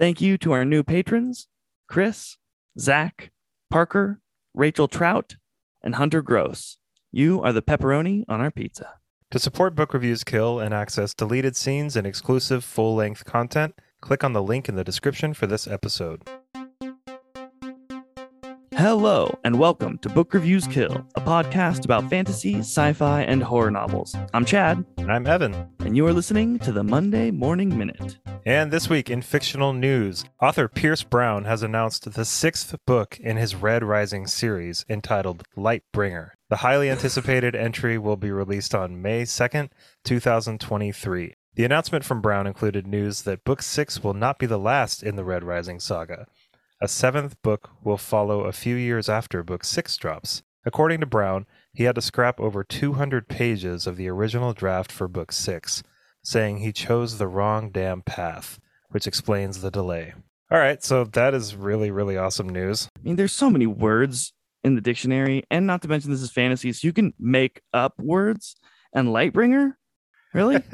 Thank you to our new patrons Chris, Zach, Parker, Rachel Trout, and Hunter Gross. You are the pepperoni on our pizza. To support Book Reviews Kill and access deleted scenes and exclusive full length content, click on the link in the description for this episode. Hello, and welcome to Book Reviews Kill, a podcast about fantasy, sci fi, and horror novels. I'm Chad, And I'm Evan. and you are listening to the Monday Morning Minute. And this week in fictional news, author Pierce Brown has announced the sixth book in his Red Rising series entitled Lightbringer. The highly anticipated entry will be released on May 2nd, 2023. The announcement from Brown included news that Book 6 will not be the last in the Red Rising saga. A seventh book will follow a few years after Book 6 drops. According to Brown, he had to scrap over 200 pages of the original draft for Book 6 saying he chose the wrong damn path, which explains the delay. All right, so that is really, really awesome news. I mean, there's so many words in the dictionary, and not to mention this is fantasy, so you can make up words. And Lightbringer? Really?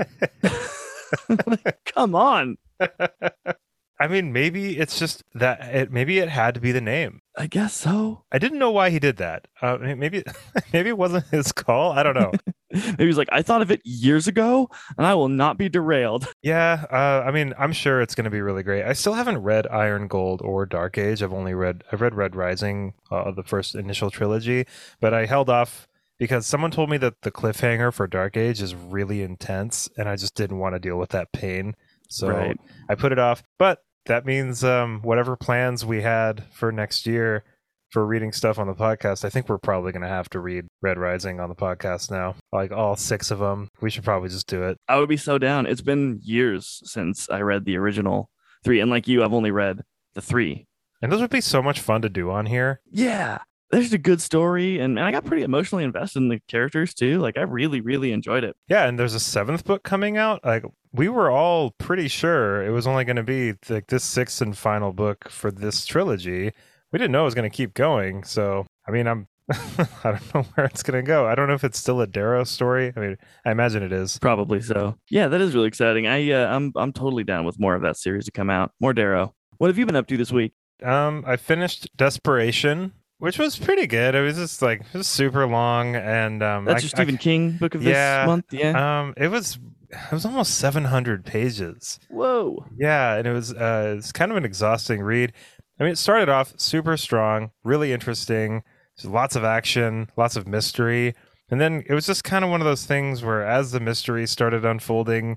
Like, come on. I mean, maybe it's just that it maybe it had to be the name. I guess so. I didn't know why he did that. Uh, maybe maybe it wasn't his call. I don't know. Maybe he's like, I thought of it years ago, and I will not be derailed. yeah, uh, I mean, I'm sure it's going to be really great. I still haven't read Iron Gold or Dark Age. I've only read I've read Red Rising, uh, the first initial trilogy, but I held off because someone told me that the cliffhanger for Dark Age is really intense, and I just didn't want to deal with that pain. So Right. I put it off. But that means um, whatever plans we had for next year for reading stuff on the podcast, I think we're probably going to have to read Red Rising on the podcast now. Like all six of them. We should probably just do it. I would be so down. It's been years since I read the original three, and like you, I've only read the three. And those would be so much fun to do on here. Yeah, there's a good story, and, and I got pretty emotionally invested in the characters too. Like I really, really enjoyed it. Yeah, and there's a seventh book coming out. Like we were all pretty sure it was only going to be like this sixth and final book for this trilogy. We didn't know it was going to keep going. So, I mean, I'm I don't know where it's going to go. I don't know if it's still a Darrow story. I mean, I imagine it is. Probably so. Yeah, that is really exciting. I uh, I'm I'm totally down with more of that series to come out. More Darrow. What have you been up to this week? Um, I finished Desperation, which was pretty good. It was just like was super long, and um, That's I- your I- Stephen King book of this month. Yeah. um, it was it was almost 700 pages. Whoa. Yeah, and it was uh, it's kind of an exhausting read. I mean, it started off super strong, really interesting. Lots of action, lots of mystery, and then it was just kind of one of those things where, as the mystery started unfolding,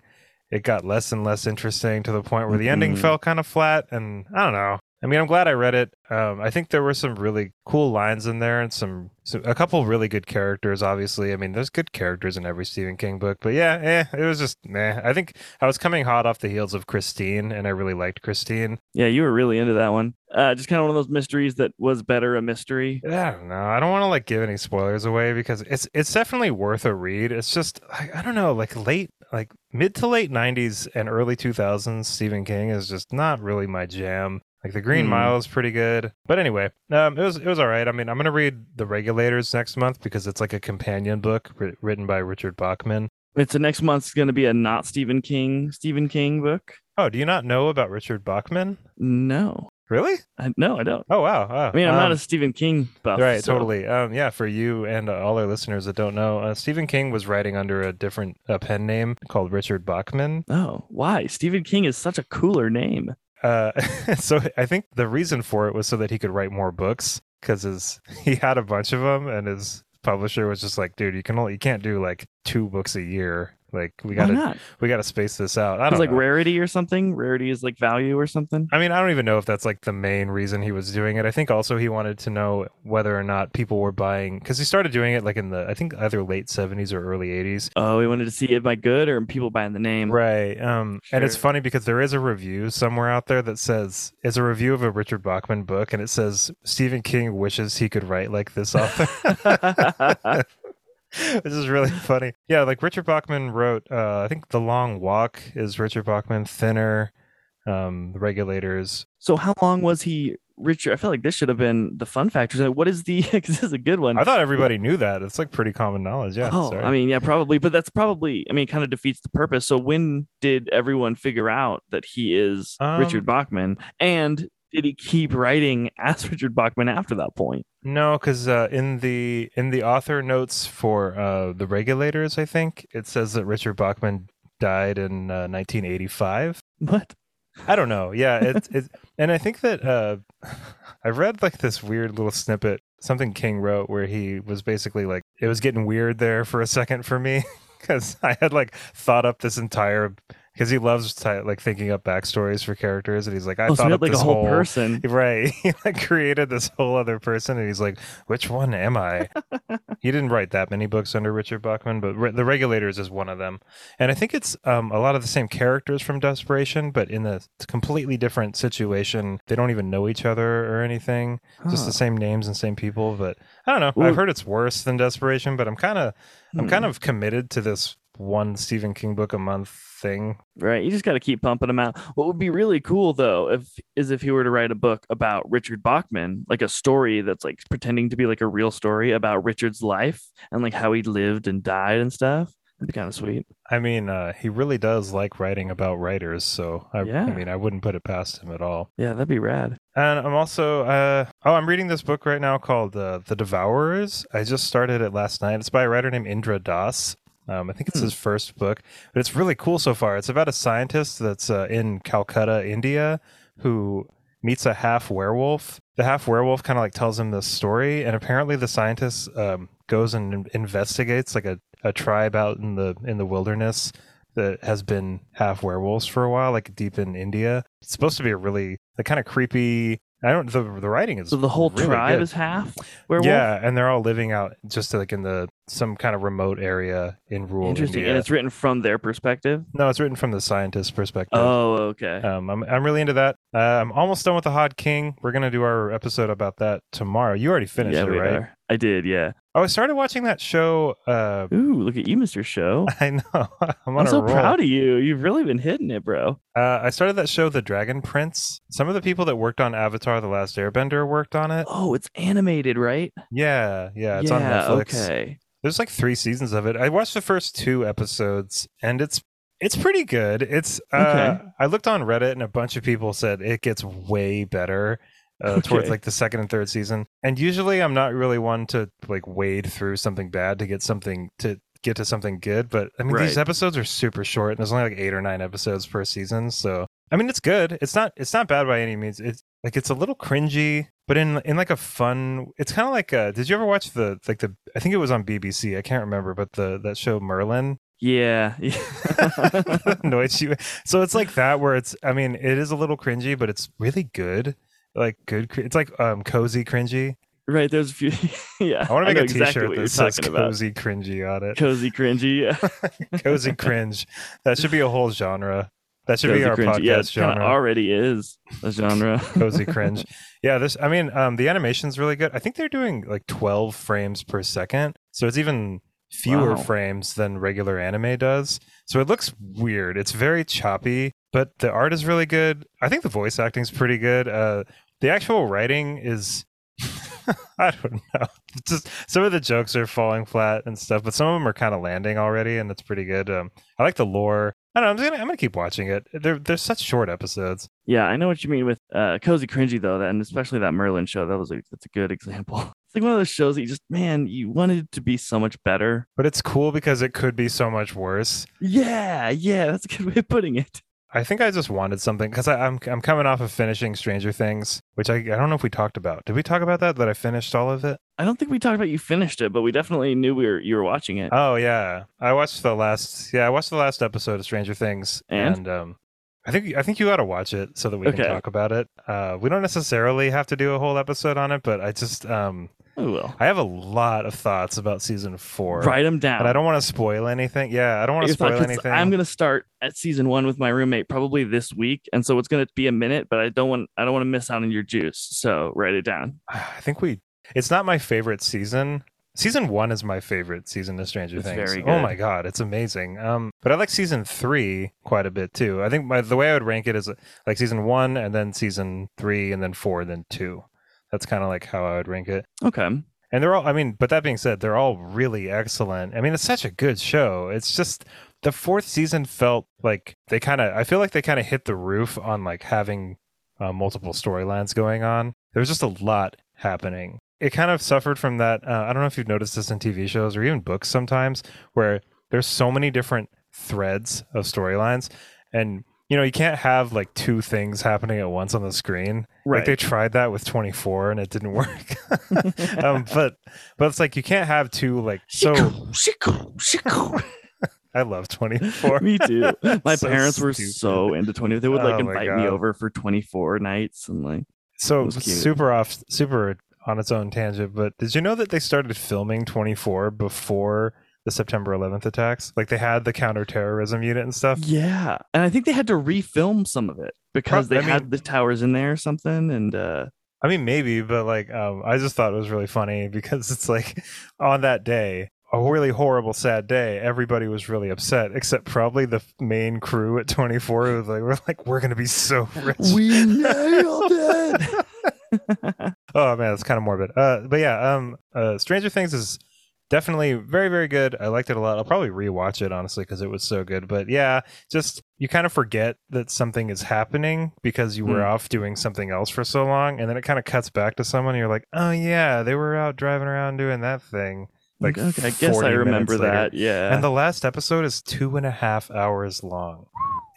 it got less and less interesting to the point where the ending Mhm. fell kind of flat. And I don't know. I mean, I'm glad I read it. Um, I think there were some really cool lines in there, and some, some a couple really good characters. Obviously, I mean, there's good characters in every Stephen King book, but yeah, eh, it was just meh. I think I was coming hot off the heels of Christine, and I really liked Christine. Yeah, you were really into that one. Uh, just kind of one of those mysteries that was better a mystery. I don't know. I don't want to like give any spoilers away because it's it's definitely worth a read. It's just I, I don't know, like late like mid to late 90s and early 2000s Stephen King is just not really my jam. Like the Green Hmm. Mile is pretty good, but anyway, um, it was it was all right. I mean, I'm gonna read The Regulators next month because it's like a companion book wri- written by Richard Bachman. It's the next month's going to be a not Stephen King Stephen King book. Oh, do you not know about Richard Bachman? No, Really? I, no, I don't. Oh wow. wow. I mean, I'm not Um, a Stephen King buff. Right, so- totally. Um, yeah, for you and uh, all our listeners that don't know, uh, Stephen King was writing under a different uh, pen name called Richard Bachman. Oh, why? Stephen King is such a cooler name. Uh, so I think the reason for it was so that he could write more books because his he had a bunch of them, and his publisher was just like, "Dude, you can only you can't do like two books a year. Like we Why gotta not? we gotta space this out." I It's don't like know. rarity or something. Rarity is like value or something. I mean, I don't even know if that's like the main reason he was doing it. I think also he wanted to know whether or not people were buying because he started doing it like in the I think either late 70s or early 80s. Oh, he wanted to see if by good or people buying the name. Right. Um, and it's funny because there is a review somewhere out there that says it's a review of a Richard Bachman book, and it says Stephen King wishes he could write like this author. This is really funny. Yeah, like Richard Bachman wrote, uh, I think The Long Walk is Richard Bachman, Thinner, um, The Regulators. so how long was he Richard. I feel like this should have been the fun factors. What is the? this is a good one. I thought everybody knew that. It's like pretty common knowledge. Yeah. oh, sorry. I mean, yeah, probably, but that's probably. I mean, kind of defeats the purpose. So when did everyone figure out that he is Um, Richard Bachman? And did he keep writing as Richard Bachman after that point? No, because uh, in the in the author notes for uh, the regulators, I think it says that Richard Bachman died in uh, 1985. What? I don't know. Yeah, it's it, and I think that uh, I read like this weird little snippet, something King wrote, where he was basically like, it was getting weird there for a second for me because I had like thought up this entire because he loves like thinking up backstories for characters, and he's like, I oh, thought had up like a this whole person. Right. He like created this whole other person and he's like, which one am I? he didn't write that many books under Richard Bachman, but Re- The Regulators is one of them. And I think it's um, a lot of the same characters from Desperation, but in a completely different situation. They don't even know each other or anything. Just the same names and same people. But I don't know. Well- I've heard it's worse than Desperation, but I'm kind of I'm Hmm. kind of committed to this one Stephen King book a month thing. Right. You just got to keep pumping them out. What would be really cool though, if is if he were to write a book about Richard Bachman, like a story that's like pretending to be like a real story about Richard's life and like how he lived and died and stuff. That'd be kind of sweet. I mean, uh, he really does like writing about writers, so I, Yeah. I mean, I wouldn't put it past him at all. Yeah, that'd be rad. And I'm also, uh, oh, I'm reading this book right now called uh, The Devourers. I just started it last night. It's by a writer named Indra Das. Um, I think it's Hmm. his first book, but it's really cool so far. It's about a scientist that's uh, in Calcutta, India, who meets a half werewolf. The half werewolf kind of like tells him this story, and apparently the scientist um, goes and investigates like a, a tribe out in the in the wilderness that has been half werewolves for a while, like deep in India. It's supposed to be a really the kind of creepy. I don't. The the writing is So the whole really tribe good. is half werewolf. Yeah, and they're all living out just like in the some kind of remote area in rural Interesting. India. And it's written from their perspective. no, it's written from the scientist's perspective. Oh, okay. Um, I'm I'm really into that. Uh, I'm almost done with the Hod King. We're gonna do our episode about that tomorrow. You already finished yeah, it, right? are. I did. Yeah. Oh, I started watching that show. Uh, Ooh, look at you, Mr. Show. I know. I'm on I'm so roll. proud of you. You've really been hitting it, bro. Uh, I started that show, The Dragon Prince. Some of the people that worked on Avatar: The Last Airbender worked on it. Oh, it's animated, right? Yeah, yeah, it's yeah, on Netflix. Okay. There's like three seasons of it. I watched the first two episodes, and it's it's pretty good. It's uh, Okay. I looked on Reddit, and a bunch of people said it gets way better. Uh, towards like the second and third season, and usually I'm not really one to like wade through something bad to get something to get to something good. But I mean, these episodes are super short, and there's only like eight or nine episodes per season. So I mean, it's good. It's not it's not bad by any means. It's like it's a little cringy, but in in like a fun. It's kind of like uh Did you ever watch the like the? I think it was on BBC. I can't remember, but the that show Merlin Yeah. you. So it's like that where it's. I mean, it is a little cringy, but it's really good. Like good. It's like um cozy cringy. right. There's a few. yeah. I want to make a exactly T-shirt that says talking about. cozy cringy on it. Cozy cringy. Yeah. cozy cringe. That should be a whole genre. That should Cozy be our cringy. podcast Yeah, it genre. already is a genre. cozy cringe. Yeah, this. I mean, um, the animation's really good. I think they're doing like 12 frames per second, so it's even fewer Wow. frames than regular anime does. So it looks weird. It's very choppy, but the art is really good. I think the voice acting's pretty good. Uh, the actual writing is. I don't know. Just some of the jokes are falling flat and stuff, but some of them are kind of landing already, and it's pretty good. Um, I like the lore. I don't know. I'm just gonna I'm gonna keep watching it. They're they're such short episodes. Yeah, I know what you mean with uh, cozy cringy though, and especially that Merlin show. That was a that's a good example. It's like one of those shows that you just man, you wanted it to be so much better. But it's cool because it could be so much worse. Yeah, yeah, that's a good way of putting it. I think I just wanted something because I'm I'm coming off of finishing Stranger Things, which I I don't know if we talked about. Did we talk about that? That I finished all of it? I don't think we talked about you finished it, but we definitely knew we were you were watching it. Oh yeah, I watched the last yeah I watched the last episode of Stranger Things, And? um I think I think you got to watch it so that we Okay. can talk about it. Uh, we don't necessarily have to do a whole episode on it, but I just um oh well. I have a lot of thoughts about season four. Write them down. And I don't want to spoil anything. Yeah, I don't want to spoil anything. I'm gonna start at season one with my roommate probably this week, and so it's gonna be a minute, but I don't want I don't want to miss out on your juice. So write it down. I think we. It's not my favorite season, season one is my favorite season of Stranger It's Things. Oh my god, it's amazing. Um, but I like season three quite a bit too. I think my, the way I would rank it is like season one, and then season three, and then four, then two. That's kind of like how I would rank it. Okay. And they're all, I mean, but that being said, they're all really excellent. I mean, it's such a good show. It's just the fourth season felt like they kind of, I feel like they kind of hit the roof on like having uh, multiple storylines going on. There was just a lot happening. It kind of suffered from that. Uh, I don't know if you've noticed this in TV shows or even books sometimes, where there's so many different threads of storylines. And, you know, you can't have like two things happening at once on the screen. Right. Like they tried that with 24 and it didn't work. um, but but it's like you can't have two like so. I love 24. me too. My So parents were stupid. so into 24. They would like Oh invite me over for 24 nights and like So It was cute. super off, super on its own tangent. But did you know that they started filming 24 before the September 11th attacks? Like they had the counterterrorism unit and stuff. yeah. And I think they had to refilm some of it because Prob- they I had mean- the towers in there or something and uh I mean, maybe, but like, um, I just thought it was really funny because it's like on that day, a really horrible, sad day. Everybody was really upset, except probably the main crew at 24. Who was like, we're like, we're gonna be so rich. we nailed it. oh man, that's kind of morbid. Uh, but yeah, um, uh, Stranger Things is definitely very, very good. I liked it a lot. I'll probably rewatch it honestly because it was so good. But yeah, just you kind of forget that something is happening because you were Hmm. off doing something else for so long, and then it kind of cuts back to someone. And you're like, oh yeah, they were out driving around doing that thing. Like okay, I guess I remember that. Yeah. And the last episode is two and a half hours long.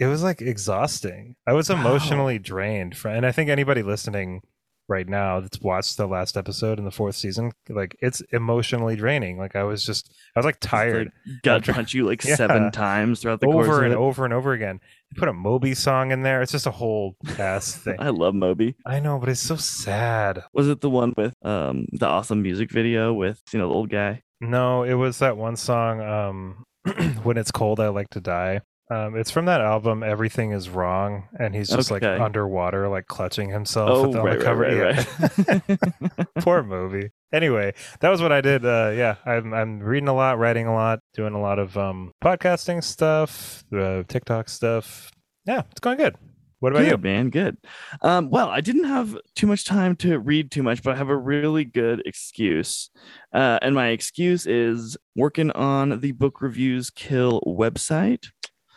It was like exhausting. I was Wow. emotionally drained. From, and I think anybody listening right now that's watched the last episode in the fourth season, like it's emotionally draining. Like I was just, I was like tired Like, gut punch you like Yeah. seven times throughout the course over of and over and over again. They put a Moby song in there. It's just a whole ass thing. I love Moby. I know, but it's so sad. Was it the one with um the awesome music video with you know the old guy? No, it was that one song, um, When It's Cold, I Like to Die. Um, it's from that album, Everything Is Wrong, and he's just like underwater, like clutching himself Oh, at the, on right, the right, cover. right, Yeah. right. Poor Moby. Anyway, that was what I did. Uh, yeah, I'm I'm reading a lot, writing a lot, doing a lot of um, podcasting stuff, uh, TikTok stuff. Yeah, it's going good. What about good, you? man. Good. Um, well, I didn't have too much time to read too much, but I have a really good excuse. Uh, and my excuse is working on the book reviews kill website,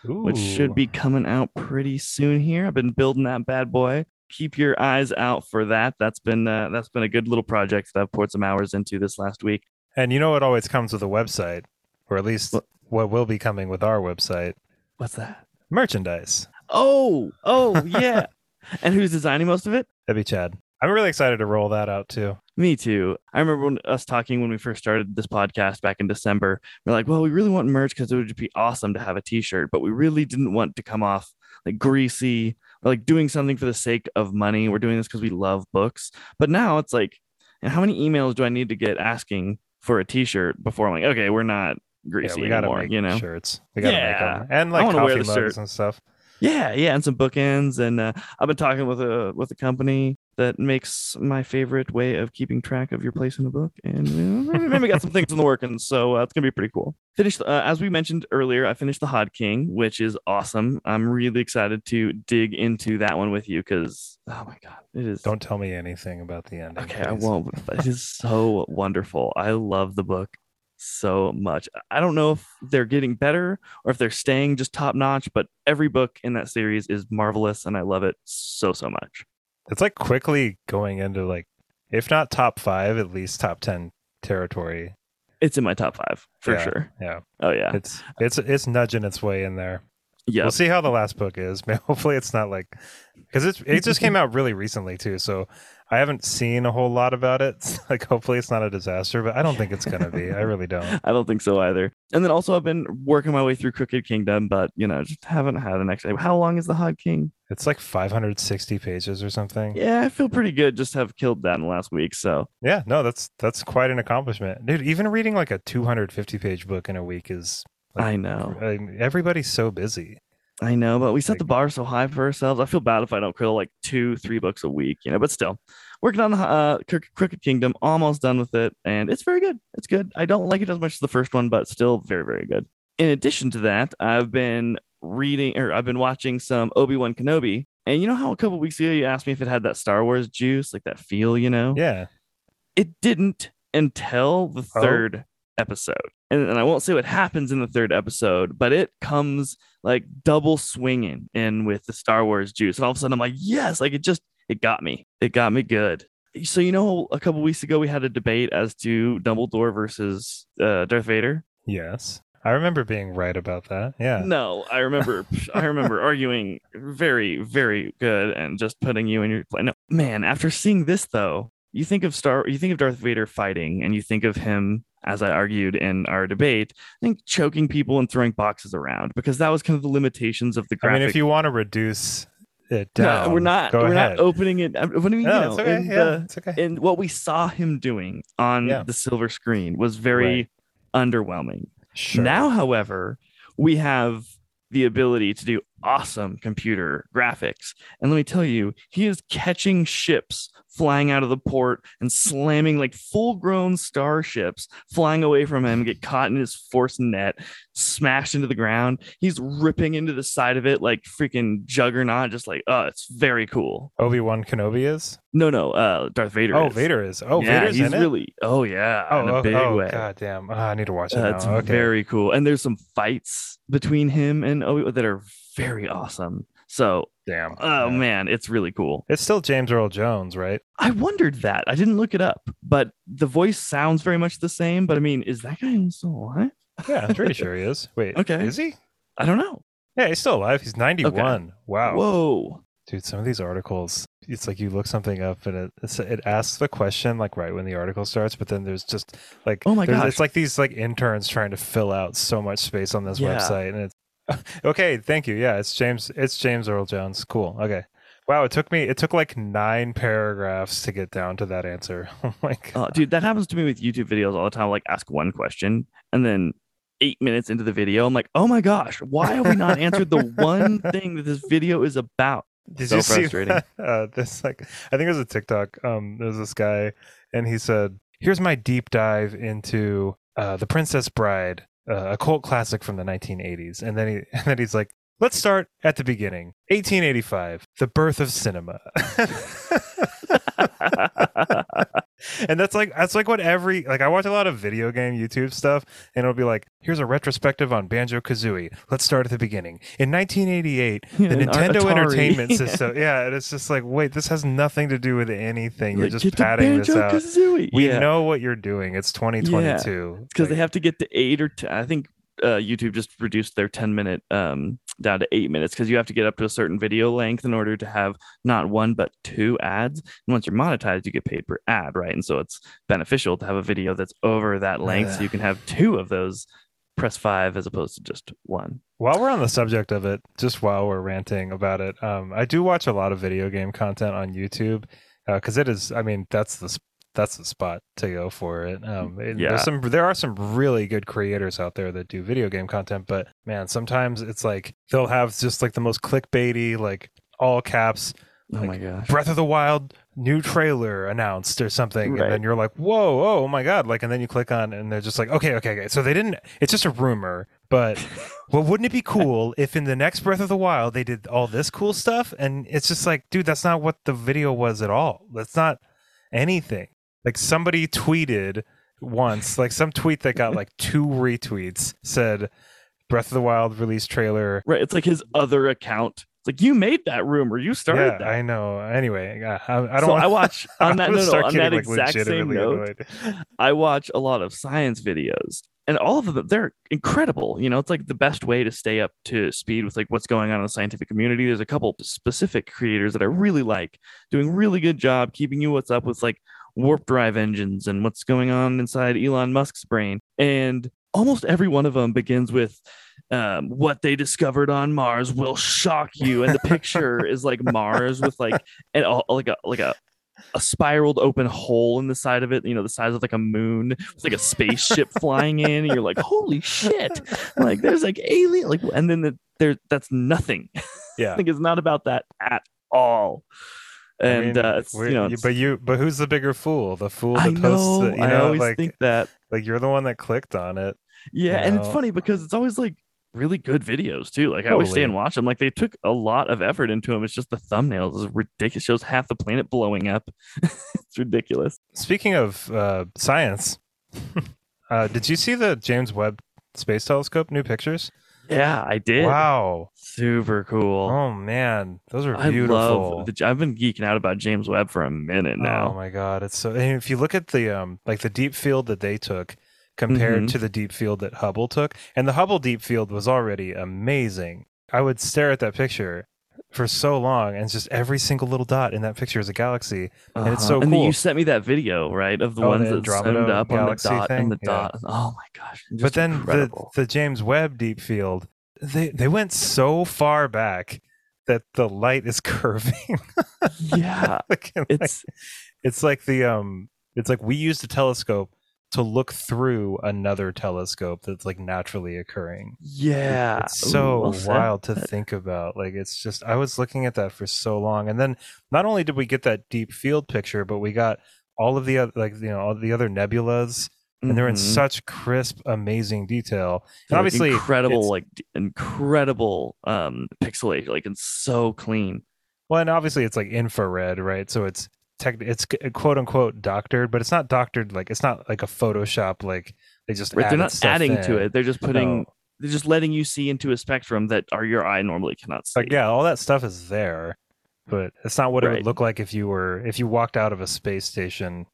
which should be coming out pretty soon here. I've been building that bad boy. Keep your eyes out for that. That's been uh, that's been a good little project that I've poured some hours into this last week. And you know what always comes with a website, or at least What? what will be coming with our website? What's that? Merchandise. Oh, oh yeah. and who's designing most of it? That'd be Chad. I'm really excited to roll that out too. Me too. I remember when us talking when we first started this podcast back in December. We're like, well, we really want merch because it would just be awesome to have a t-shirt, but we really didn't want to come off like greasy or like doing something for the sake of money. We're doing this because we love books. But now it's like, and how many emails do I need to get asking for a t-shirt before I'm like, okay, we're not greasy yeah, we gotta anymore, make you know? shirts. We gotta Yeah. make them, and like wanna wear coffee the mugs shirt. and stuff. Yeah, yeah, and some bookends. And uh, I've been talking with a with a company that makes my favorite way of keeping track of your place in the book, and uh, maybe, got some things in the workings. So uh, it's gonna be pretty cool. Finished uh, as we mentioned earlier. I finished the Hod King, which is awesome. I'm really excited to dig into that one with you because oh my god, it is. Don't tell me anything about the ending. Okay, I won't. But it is so wonderful. I love the book so much. I don't know if they're getting better or if they're staying just top notch, but every book in that series is marvelous and I love it so so much. It's like quickly going into like, if not top five, at least top ten territory. It's in my top 5 for Yeah. sure. Yeah, Oh yeah. it's it's it's nudging its way in there. Yeah. We'll see how the last book is. Man, hopefully it's not like because it's it just came out really recently too, so I haven't seen a whole lot about it. Like hopefully it's not a disaster, but I don't think it's gonna be. I really don't. I don't think so either. And then also I've been working my way through Crooked Kingdom, but you know, just haven't had an next How long is the Hod King? It's like 560 pages or something. Yeah, I feel pretty good just to have killed that in last week. So Yeah, no, that's that's quite an accomplishment, dude. Even reading like a 250 page book in a week is. Like, I know. I mean, everybody's so busy. I know, but we set Like- the bar so high for ourselves. I feel bad if I don't kill like two, three books a week, you know, but still, working on uh Crooked Kingdom, almost done with it, and it's very good. It's good. I don't like it as much as the first one, but still very, very good. In addition to that, I've been reading or I've been watching some Obi Wan Kenobi, and you know how a couple weeks ago you asked me if it had that Star Wars juice, like that feel, you know? Yeah. It didn't until the Oh. third episode. And, and I won't say what happens in the third episode, but it comes like double swinging in with the Star Wars juice. And all of a sudden I'm like, yes, like it just, it got me. It got me good. So, you know, a couple weeks ago we had a debate as to Dumbledore versus uh, Darth Vader. Yes. I remember being right about that. Yeah. No, I remember, I remember arguing very, very good and just putting you in your place. No, man, after seeing this though, you think of Star, you think of Darth Vader fighting, and you think of him, as I argued in our debate, I think choking people and throwing boxes around because that was kind of the limitations of the I graphic. mean, if you want to reduce it No, we're not, we're ahead. not opening it. What do you mean? no, you know, it's okay. Yeah, the- it's okay. and what we saw him doing on Yeah. the silver screen was very underwhelming. Sure. Now, however, we have the ability to do awesome computer graphics. And let me tell you, he is catching ships flying out of the port and slamming like full grown starships flying away from him, get caught in his force net, smashed into the ground. He's ripping into the side of it like freaking juggernaut, just like, oh, it's very cool. Obi Wan Kenobi is. No, no, uh, Darth Vader. Oh, is. Vader is. Oh, yeah, Vader's he's in it. really. Oh yeah, Oh, in a oh, big oh way. god damn! Ah, I need to watch it Uh, it's okay. very cool. And there's some fights between him and Obi that are very awesome. So, damn. oh Yeah. man, it's really cool. It's still James Earl Jones, right? I wondered that. I didn't look it up, but the voice sounds very much the same. But I mean, is that guy still alive? Yeah, I'm pretty sure he is. Wait, Okay. is he? I don't know. Yeah, he's still alive. He's 91. Wow. Whoa. Dude, some of these articles, it's like you look something up and it it's, it asks the question like right when the article starts, but then there's just like Oh my god, it's like these like interns trying to fill out so much space on this Yeah. website, and it's okay. Thank you. Yeah, it's James. It's James Earl Jones. Cool. Okay. Wow, it took me it took like nine paragraphs to get down to that answer. Oh my god. Oh, dude, that happens to me with YouTube videos all the time. Like ask one question and then eight minutes into the video, I'm like, oh my gosh, why have we not answered the one thing that this video is about? Did so you see frustrating. that? Uh, this like I think it was a TikTok. Um, there's this guy, and he said, "Here's my deep dive into uh, the Princess Bride, uh, a cult classic from the 1980s." And then he and then he's like, "Let's start at the beginning, 1885, the birth of cinema." and that's like that's like what every like I watch a lot of video game YouTube stuff, and it'll be like, "Here's a retrospective on Banjo Kazooie. Let's start at the beginning. In 1988, the Nintendo Atari. Entertainment Yeah. System." Yeah, and it's just like, wait, this has nothing to do with anything. You're Like, just padding this out. We yeah. know what you're doing. It's 2022. because they Like, have to get to eight or 10. I think uh, YouTube just reduced their 10 minute um, down to eight minutes because you have to get up to a certain video length in order to have not one but two ads. And once you're monetized, you get paid per ad, right? And so it's beneficial to have a video that's over that length so you can have two of those press five as opposed to just one. While we're on the subject of it, just while we're ranting about it, um, I do watch a lot of video game content on YouTube because it is. I mean, that's the that's the spot to go for it. Um, Yeah. there's some there are some really good creators out there that do video game content, but man, sometimes it's like they'll have just like the most clickbaity, like all caps Oh Like, my gosh. Breath of the Wild new trailer announced or something, Right. and then you're like, whoa, oh my god! Like, and then you click on, and they're just like, okay, okay, okay. So they didn't. It's just a rumor, but well, wouldn't it be cool if in the next Breath of the Wild they did all this cool stuff? And it's just like, dude, that's not what the video was at all. That's not anything. Like somebody tweeted once, like some tweet that got like two retweets said, "Breath of the Wild release trailer." Right. It's like his other account. It's like you made that rumor. You started yeah, that. I know. Anyway, I, I don't. so want, I watch on that no, no, on that like, exact same note. annoyed. I watch a lot of science videos and all of them they're incredible. You know, it's like the best way to stay up to speed with like what's going on in the scientific community. There's a couple specific creators that I really like doing really good job keeping you what's up with like warp drive engines and what's going on inside Elon Musk's brain. And almost every one of them begins with um, what they discovered on Mars will shock you. And the picture is like Mars with like and all like a like a a spiraled open hole in the side of it, you know, the size of like a moon. It's like a spaceship flying in, and you're like, holy shit! Like there's like alien, like, and then the, there that's nothing. I Yeah, think it's not about that at all. I and mean, uh, it's, you know, it's- but you, but who's the bigger fool? The fool I that posts, know, the, you I know, always like, think that. like you're the one that clicked on it. Yeah, and it's funny because it's always like really good videos too. Like I always stay and watch them. Like they took a lot of effort into them. It's just the thumbnails is ridiculous. Shows half the planet blowing up. it's ridiculous. Speaking of uh, science, uh, did you see the James Webb Space Telescope new pictures? Yeah, I did. Wow. Super cool. Oh man, those are I beautiful. love. The, I've been geeking out about James Webb for a minute now. Oh my god, it's so. And if you look at the um, like the deep field that they took compared Mhm. to the deep field that Hubble took, and the Hubble deep field was already amazing. I would stare at that picture for so long, and it's just every single little dot in that picture is a galaxy. and it's Uh-huh. so And then you sent me that video, right, of the Oh, ones the that zoomed up on the dot thing? and the Yeah. dot. Oh my gosh! but then incredible. the the James Webb deep field, they they went so far back that the light is curving. yeah, Like, and, like, it's it's like the um it's like we used a telescope to look through another telescope that's like naturally occurring yeah. it's Ooh, so well wild to think about like it's just i was looking at that for so long and then not only did we get that deep field picture but we got all of the other like you know all the other nebulas and they're in Mhm. such crisp amazing detail and like, obviously incredible, like incredible um pixelation, like it's so clean. well and obviously it's like infrared right so it's tech it's quote unquote doctored but it's not doctored like it's not like a photoshop like they just Right? They're not adding to it. They're just putting. No. They're just letting you see into a spectrum that our your eye normally cannot see. like yeah all that stuff is there but it's not what it would look like if you were if you walked out of a space station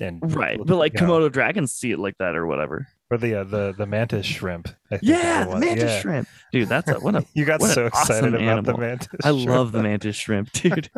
and Right, but like you know, Komodo dragons see it like that or whatever. Or the uh, the the mantis shrimp I think Yeah, the the mantis Yeah. shrimp, dude. That's a what a you got so excited awesome about the animal. mantis I shrimp. love the mantis shrimp, dude.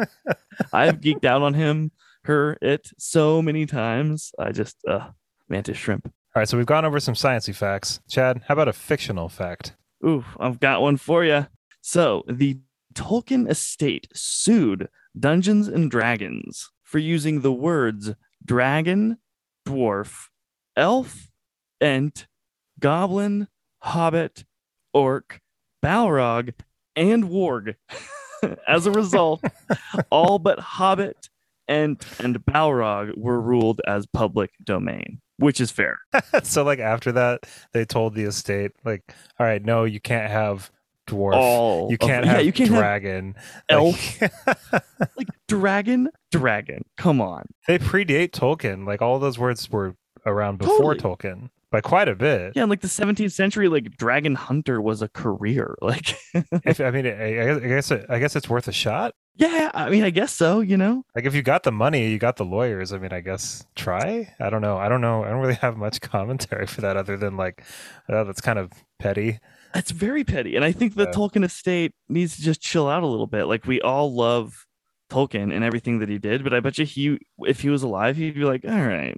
I've geeked out on him, her, it so many times. I just uh mantis shrimp. all right so we've gone over some sciencey facts chad how about a fictional fact Ooh, I've got one for you. So the Tolkien estate sued Dungeons and Dragons for using the words dragon, dwarf, elf, ent, goblin, hobbit, orc, balrog, and warg. As a result, all but hobbit, ent, and balrog were ruled as public domain, which is fair. so like after that they told the estate like all right no you can't have dwarf All you can't yeah, have you can't have dragon elf. Like- like dragon, dragon. Come on. they predate tolkien like all those words were around before Totally. tolkien by quite a bit Yeah, like the 17th century, like dragon hunter was a career. Like, if I mean, I, I guess it, I guess it's worth a shot. yeah, I mean, I guess so. You know, Like if you got the money, you got the lawyers. I mean, I guess try. I don't know. I don't know. I don't really have much commentary for that other than like, oh, that's kind of petty. that's very petty, and I think the Yeah. Tolkien estate needs to just chill out a little bit. Like, we all love Tolkien and everything that he did, but I bet you he, if he was alive, he'd be like, all right,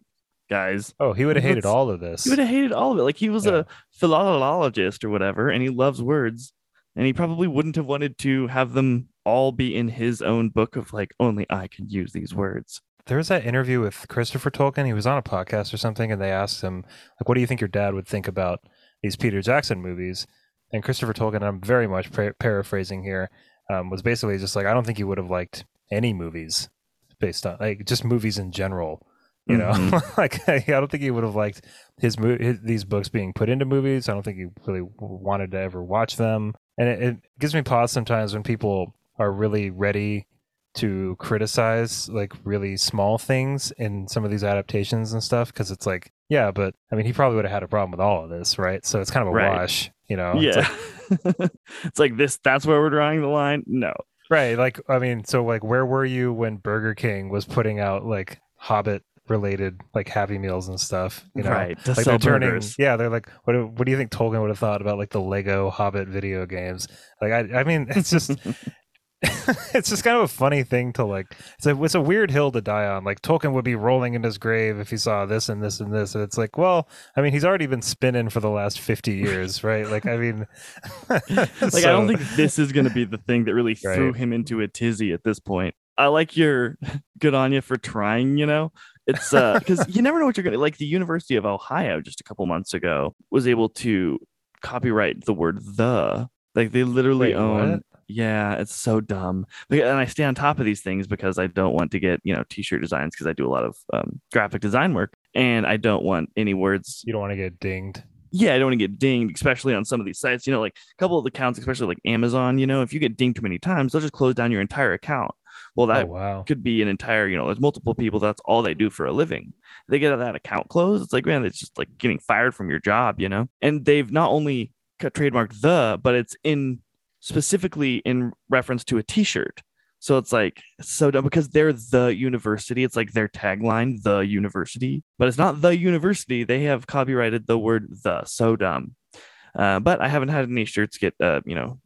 guys. Oh, he would have hated all of this. He would have hated all of it. Like he was Yeah. a philologist or whatever, and he loves words, and he probably wouldn't have wanted to have them all be in his own book of like only I can use these words. There was that interview with Christopher Tolkien. He was on a podcast or something, and they asked him, like, what do you think your dad would think about these Peter Jackson movies? And Christopher Tolkien, I'm very much par- paraphrasing here, um, was basically just like, I don't think he would have liked any movies based on like just movies in general. You know, Mhm. like I don't think he would have liked his, mo- his these books being put into movies. I don't think he really wanted to ever watch them. And it, it gives me pause sometimes when people are really ready to criticize like really small things in some of these adaptations and stuff because it's like yeah but i mean he probably would have had a problem with all of this right so it's kind of a Right. wash you know It's yeah. like- it's like this that's where we're drawing the line. No. right like i mean so like where were you when burger king was putting out like hobbit related like happy meals and stuff you know right. To like they're turning burgers. yeah they're like what do, what do you think tolkien would have thought about like the lego hobbit video games like i i mean it's just it's just kind of a funny thing to like it's a, it's a weird hill to die on like tolkien would be rolling in his grave if he saw this and this and this and it's like well i mean he's already been spinning for the last 50 years right like i mean like I don't think this is going to be the thing that really threw him into a tizzy at this point. I like your good on you for trying, you know. It's uh cuz you never know what you're going to like the University of Ohio just a couple months ago was able to copyright the word the. Like they literally Wait, own what? Yeah, it's so dumb. And I stay on top of these things because I don't want to get, you know, t-shirt designs because I do a lot of um, graphic design work and I don't want any words. You don't want to get dinged. Yeah, I don't want to get dinged, especially on some of these sites. You know, like a couple of the accounts, especially like Amazon, you know, if you get dinged too many times, they'll just close down your entire account. Well, that oh wow. could be an entire, you know, there's multiple people. That's all they do for a living. They get that account closed. It's like, man, it's just like getting fired from your job, you know? And they've not only cut trademark the, but it's in specifically in reference to a t-shirt. So it's like so dumb because they're the university. It's like their tagline, the university, but it's not the university. They have copyrighted the word the. So dumb. Uh, but I haven't had any shirts get, uh, you know,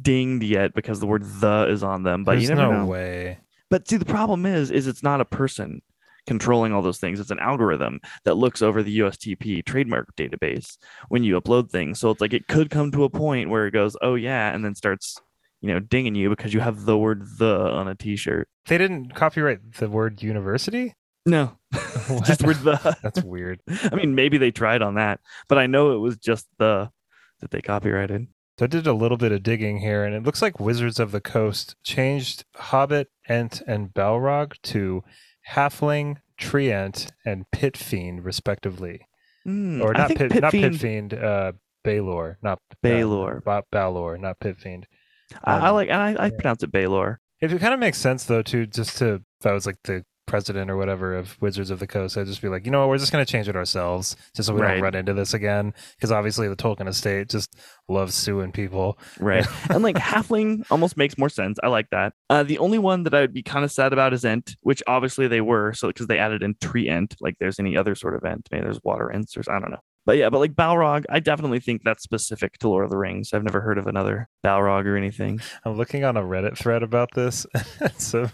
dinged yet because the word the is on them. But There's you never no know. way. But see, the problem is, is it's not a person controlling all those things. It's an algorithm that looks over the USTP trademark database when you upload things. So it's like it could come to a point where it goes, oh yeah, and then starts, you know, dinging you because you have the word the on a t-shirt. They didn't copyright the word university? No, just word the. That's weird. I mean, maybe they tried on that, but I know it was just the that they copyrighted. So I did a little bit of digging here, and it looks like Wizards of the Coast changed Hobbit, Ent, and Balrog to Halfling, Treant, and Pit Fiend, respectively. Hmm, Or not Pit, Pit not Fiend- Pit Fiend, uh, Baylor, not uh, Baylor. Ba- Balor, not Pit Fiend. I, I Um, like, and I, I yeah. pronounce it Baylor. It kind of makes sense though, too, just to if I was like the president or whatever of Wizards of the Coast, I'd just be like, you know, what, we're just going to change it ourselves, just so we Right. don't run into this again. Because obviously, the Tolkien estate just loves suing people. Right. and like halfling almost makes more sense. I like that. Uh, the only one that I would be kind of sad about is Ent, which obviously they were. So because they added in tree Ent, like there's any other sort of Ent. Maybe there's water Ents or I don't know. But yeah, but like Balrog, I definitely think that's specific to Lord of the Rings. I've never heard of another Balrog or anything. I'm looking on a Reddit thread about this. so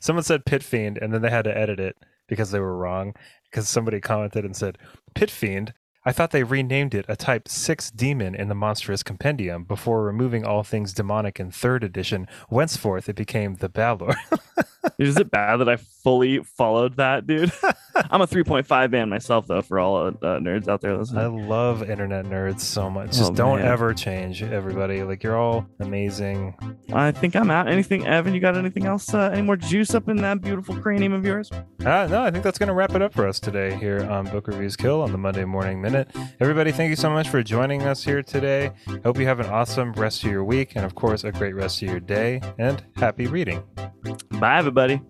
someone said Pit Fiend, and then they had to edit it because they were wrong. Because somebody commented and said, Pit Fiend, I thought they renamed it a Type 6 demon in the Monstrous Compendium before removing all things demonic in third edition. Whenceforth, it became the Balor. Is it bad that I fully followed that, dude? I'm a 3.5 man myself, though, for all uh, uh, nerds out there I love internet nerds so much. Just Oh, don't man. ever change, everybody. Like, you're all amazing. I think I'm out. Anything, Evan? You got anything else? Uh, any more juice up in that beautiful cranium of yours? Uh, no, I think that's going to wrap it up for us today here on Book Reviews Kill on the Monday Morning Minute. Everybody, thank you so much for joining us here today. Hope you have an awesome rest of your week and, of course, a great rest of your day. And happy reading. Bye, everybody.